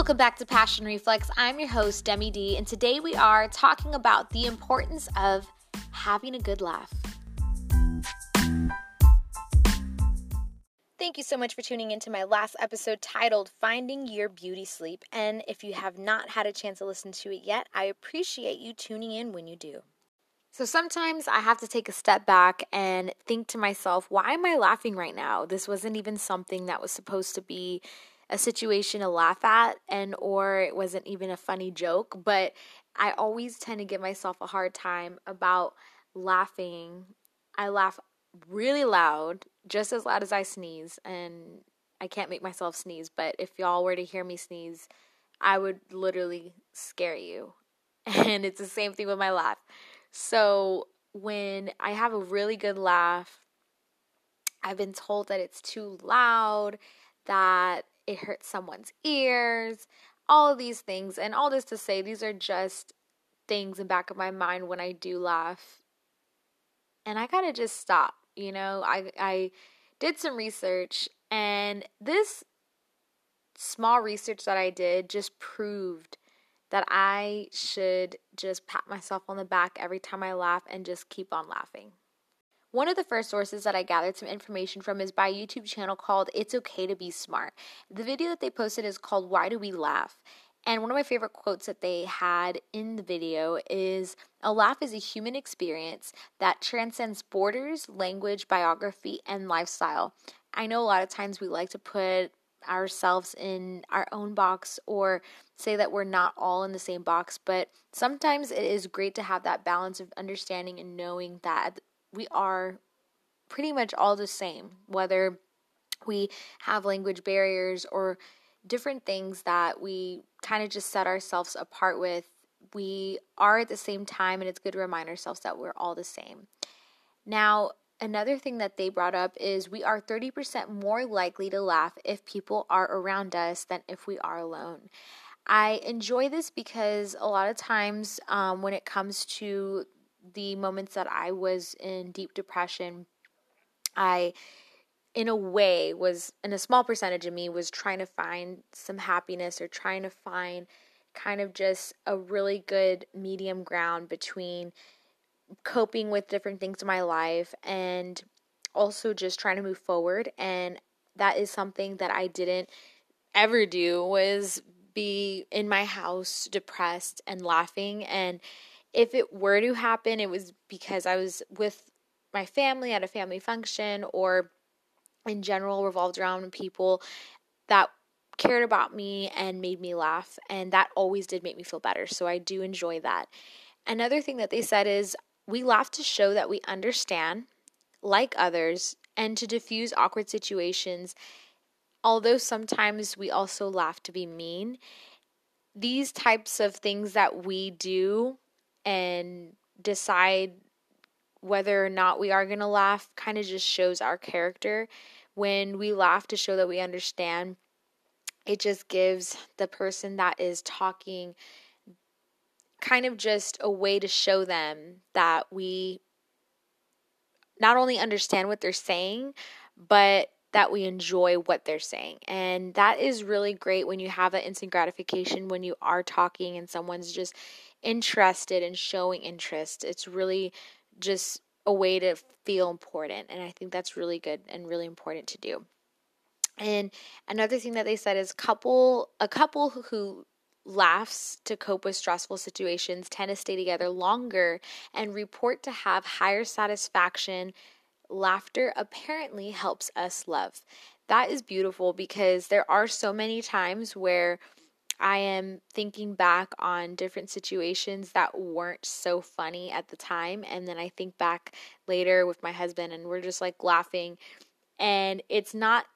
Welcome back to Passion Reflex. I'm your host, Demi D, and today we are talking about the importance of having a good laugh. Thank you so much for tuning into my last episode titled Finding Your Beauty Sleep. And if you have not had a chance to listen to it yet, I appreciate you tuning in when you do. So sometimes I have to take a step back and think to myself, why am I laughing right now? This wasn't even something that was supposed to be a situation to laugh at and or it wasn't even a funny joke, but I always tend to give myself a hard time about laughing. I laugh really loud, just as loud as I sneeze, and I can't make myself sneeze, but if y'all were to hear me sneeze, I would literally scare you. And it's the same thing with my laugh. So when I have a really good laugh, I've been told that it's too loud, that it hurts someone's ears, all of these things. And all this to say, these are just things in back of my mind when I do laugh. And I gotta just stop, you know. I I did some research and this small research that I did just proved that I should just pat myself on the back every time I laugh and just keep on laughing. One of the first sources that I gathered some information from is by a YouTube channel called It's Okay to Be Smart. The video that they posted is called Why Do We Laugh? And one of my favorite quotes that they had in the video is A laugh is a human experience that transcends borders, language, biography, and lifestyle. I know a lot of times we like to put ourselves in our own box or say that we're not all in the same box, but sometimes it is great to have that balance of understanding and knowing that we are pretty much all the same, whether we have language barriers or different things that we kind of just set ourselves apart with. We are at the same time, and it's good to remind ourselves that we're all the same. Now, another thing that they brought up is we are 30% more likely to laugh if people are around us than if we are alone. I enjoy this because a lot of times um, when it comes to the moments that I was in deep depression, I in a way was in a small percentage of me was trying to find some happiness or trying to find kind of just a really good medium ground between coping with different things in my life and also just trying to move forward. And that is something that I didn't ever do was be in my house depressed and laughing. And if it were to happen, it was because I was with my family at a family function or in general revolved around people that cared about me and made me laugh. And that always did make me feel better. So I do enjoy that. Another thing that they said is we laugh to show that we understand, like others, and to diffuse awkward situations. Although sometimes we also laugh to be mean, these types of things that we do and decide whether or not we are going to laugh kind of just shows our character. When we laugh to show that we understand, it just gives the person that is talking kind of just a way to show them that we not only understand what they're saying, but that we enjoy what they're saying. And that is really great when you have that instant gratification when you are talking and someone's just interested in showing interest. It's really just a way to feel important. And I think that's really good and really important to do. And another thing that they said is couple a couple who laughs to cope with stressful situations tend to stay together longer and report to have higher satisfaction. Laughter apparently helps us love. That is beautiful because there are so many times where I am thinking back on different situations that weren't so funny at the time. And then I think back later with my husband and we're just like laughing. And it's not,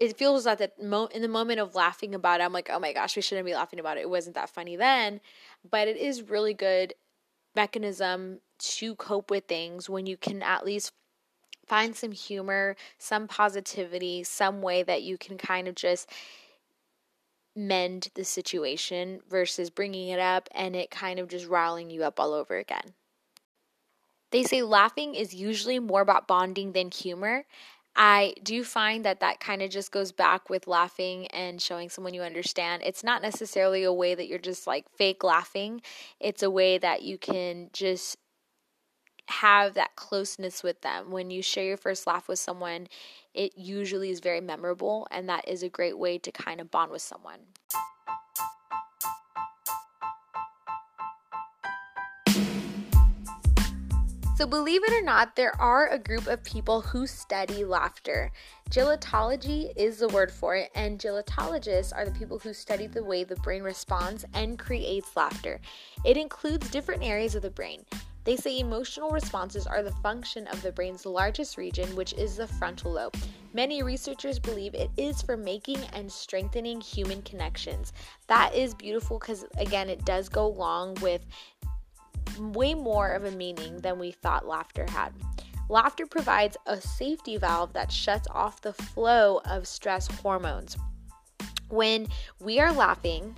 it feels like that mo- in the moment of laughing about it, I'm like, oh my gosh, we shouldn't be laughing about it. It wasn't that funny then. But it is really good mechanism to cope with things when you can at least find some humor, some positivity, some way that you can kind of just mend the situation versus bringing it up and it kind of just riling you up all over again. They say laughing is usually more about bonding than humor. I do find that that kind of just goes back with laughing and showing someone you understand. It's not necessarily a way that you're just like fake laughing, it's a way that you can just have that closeness with them. When you share your first laugh with someone, it usually is very memorable, and that is a great way to kind of bond with someone. So, believe it or not, there are a group of people who study laughter. Gelotology is the word for it, and gelotologists are the people who study the way the brain responds and creates laughter. It includes different areas of the brain. They say emotional responses are the function of the brain's largest region, which is the frontal lobe. Many researchers believe it is for making and strengthening human connections. That is beautiful because, again, it does go along with way more of a meaning than we thought laughter had. Laughter provides a safety valve that shuts off the flow of stress hormones. When we are laughing,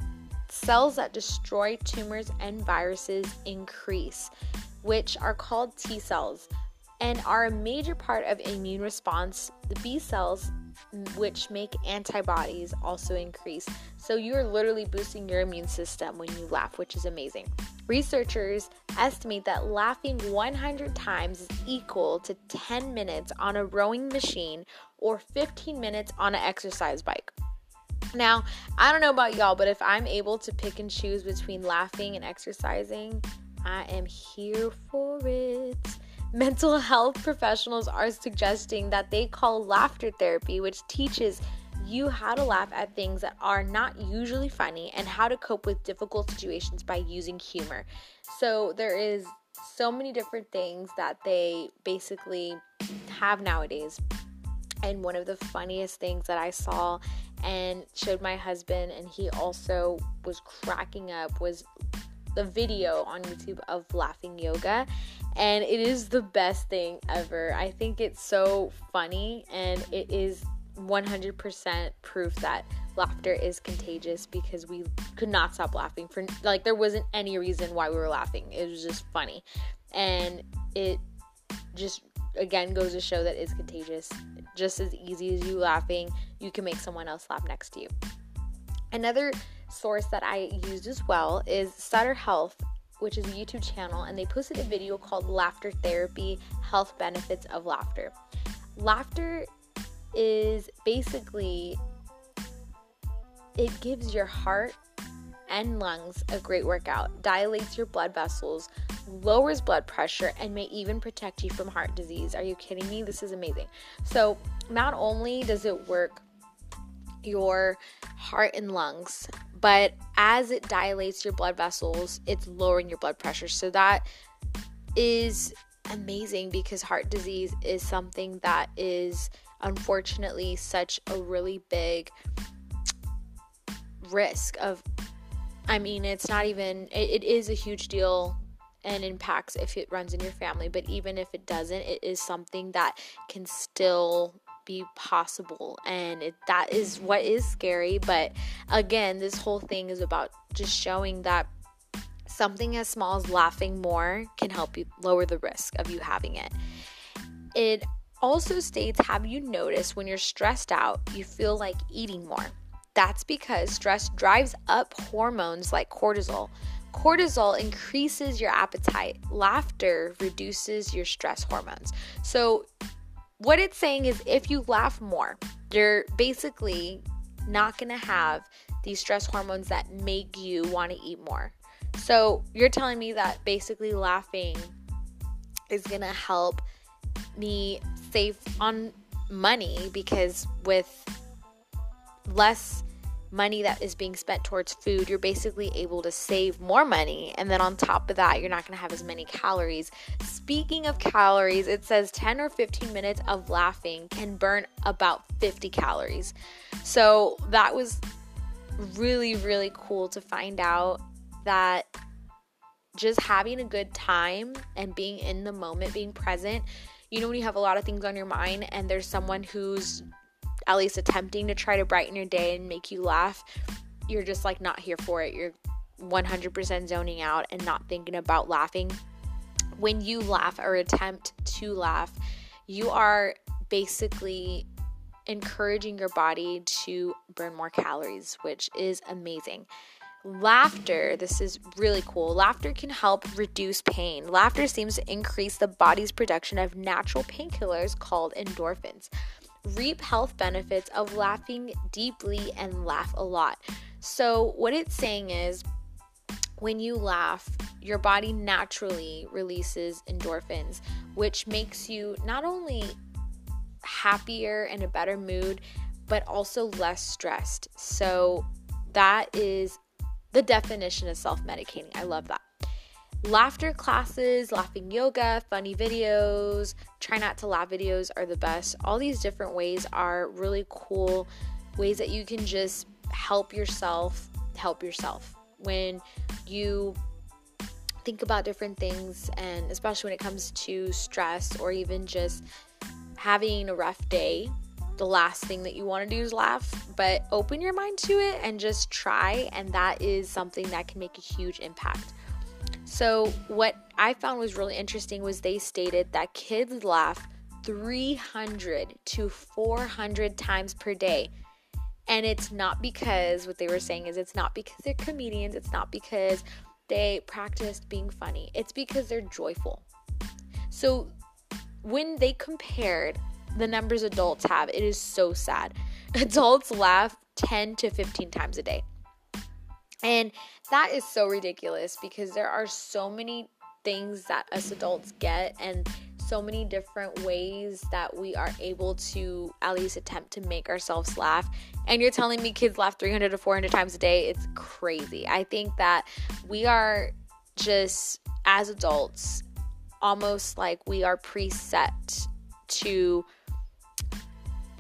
cells that destroy tumors and viruses increase, which are called T cells and are a major part of immune response. The B cells which make antibodies also increase. So you're literally boosting your immune system when you laugh, which is amazing. Researchers estimate that laughing 100 times is equal to 10 minutes on a rowing machine or 15 minutes on an exercise bike. Now, I don't know about y'all, but if I'm able to pick and choose between laughing and exercising, I am here for it. Mental health professionals are suggesting that they call laughter therapy, which teaches you how to laugh at things that are not usually funny and how to cope with difficult situations by using humor. So there is so many different things that they basically have nowadays. And one of the funniest things that I saw and showed my husband, and he also was cracking up, was the video on YouTube of laughing yoga. And it is the best thing ever. I think it's so funny and it is 100% proof that laughter is contagious because we could not stop laughing for like there wasn't any reason why we were laughing. It was just funny. And it just again goes to show that it's contagious. Just as easy as you laughing, you can make someone else laugh next to you. Another source that I used as well is Sutter Health, which is a YouTube channel, and they posted a video called Laughter Therapy Health Benefits of Laughter. Laughter is basically it gives your heart and lungs a great workout, dilates your blood vessels, lowers blood pressure, and may even protect you from heart disease. Are you kidding me? This is amazing. So, not only does it work your heart and lungs, but as it dilates your blood vessels, it's lowering your blood pressure. So, that is amazing because heart disease is something that is unfortunately such a really big risk of I mean, it's not even it, it is a huge deal and impacts if it runs in your family, but even if it doesn't, it is something that can still be possible and it, that is what is scary but again this whole thing is about just showing that something as small as laughing more can help you lower the risk of you having it it also states have you noticed when you're stressed out you feel like eating more that's because stress drives up hormones like cortisol. Cortisol increases your appetite. Laughter reduces your stress hormones. So, what it's saying is if you laugh more, you're basically not going to have these stress hormones that make you want to eat more. So, you're telling me that basically laughing is going to help me save on money because with less money that is being spent towards food, you're basically able to save more money. And then on top of that, you're not going to have as many calories. Speaking of calories, it says 10 or 15 minutes of laughing can burn about 50 calories. So that was really, really cool to find out that just having a good time and being in the moment, being present. You know, when you have a lot of things on your mind and there's someone who's at least attempting to try to brighten your day and make you laugh, you're just like not here for it. You're 100% zoning out and not thinking about laughing. When you laugh or attempt to laugh, you are basically encouraging your body to burn more calories, which is amazing. Laughter, this is really cool. Laughter can help reduce pain. Laughter seems to increase the body's production of natural painkillers called endorphins. Reap health benefits of laughing deeply and laugh a lot. So, what it's saying is when you laugh, your body naturally releases endorphins, which makes you not only happier and a better mood, but also less stressed. So, that is the definition of self medicating. I love that. Laughter classes, laughing yoga, funny videos, try not to laugh videos are the best. All these different ways are really cool ways that you can just help yourself help yourself. When you think about different things, and especially when it comes to stress or even just having a rough day, the last thing that you want to do is laugh, but open your mind to it and just try. And that is something that can make a huge impact. So, what I found was really interesting was they stated that kids laugh 300 to 400 times per day. And it's not because what they were saying is it's not because they're comedians, it's not because they practiced being funny, it's because they're joyful. So, when they compared the numbers adults have, it is so sad. Adults laugh 10 to 15 times a day. And that is so ridiculous because there are so many things that us adults get and so many different ways that we are able to at least attempt to make ourselves laugh. And you're telling me kids laugh 300 to 400 times a day? It's crazy. I think that we are just, as adults, almost like we are preset to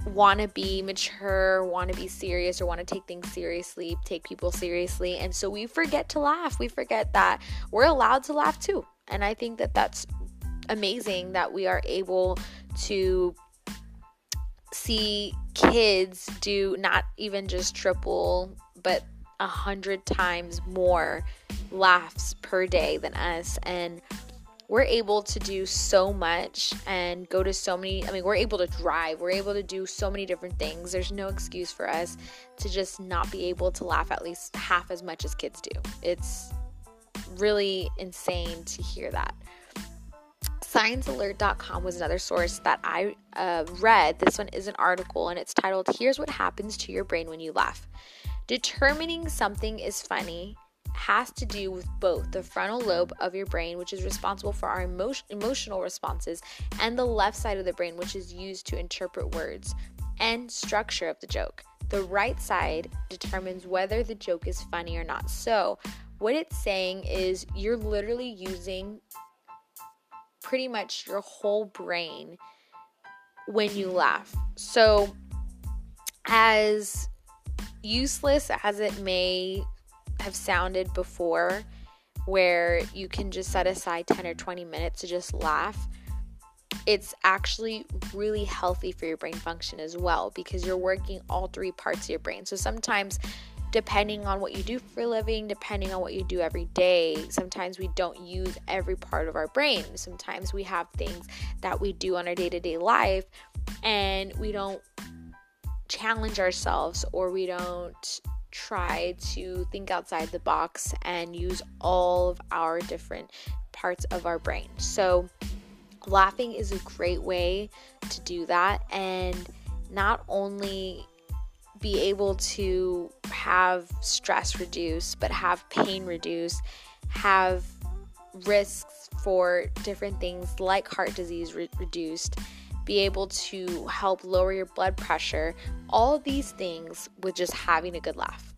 want to be mature, want to be serious, or want to take things seriously, take people seriously. And so we forget to laugh. We forget that we're allowed to laugh too. And I think that that's amazing that we are able to see kids do not even just triple, but a hundred times more laughs per day than us. And we're able to do so much and go to so many. I mean, we're able to drive, we're able to do so many different things. There's no excuse for us to just not be able to laugh at least half as much as kids do. It's really insane to hear that. ScienceAlert.com was another source that I uh, read. This one is an article and it's titled Here's What Happens to Your Brain When You Laugh. Determining something is funny has to do with both the frontal lobe of your brain, which is responsible for our emotion, emotional responses, and the left side of the brain, which is used to interpret words and structure of the joke. The right side determines whether the joke is funny or not. So, what it's saying is you're literally using pretty much your whole brain when you laugh. So, as useless as it may have sounded before where you can just set aside 10 or 20 minutes to just laugh, it's actually really healthy for your brain function as well because you're working all three parts of your brain. So sometimes, depending on what you do for a living, depending on what you do every day, sometimes we don't use every part of our brain. Sometimes we have things that we do on our day to day life and we don't challenge ourselves or we don't try to think outside the box and use all of our different parts of our brain. So, laughing is a great way to do that and not only be able to have stress reduced, but have pain reduced, have risks for different things like heart disease re- reduced, be able to help lower your blood pressure, all these things with just having a good laugh.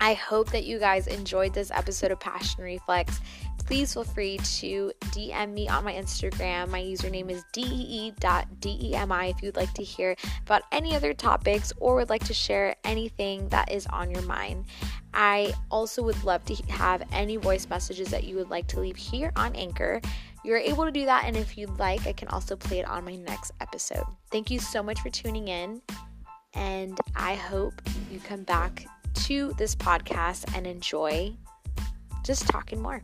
I hope that you guys enjoyed this episode of Passion Reflex. Please feel free to DM me on my Instagram. My username is dee.demi if you'd like to hear about any other topics or would like to share anything that is on your mind. I also would love to have any voice messages that you would like to leave here on Anchor. You're able to do that, and if you'd like, I can also play it on my next episode. Thank you so much for tuning in, and I hope you come back to this podcast and enjoy just talking more.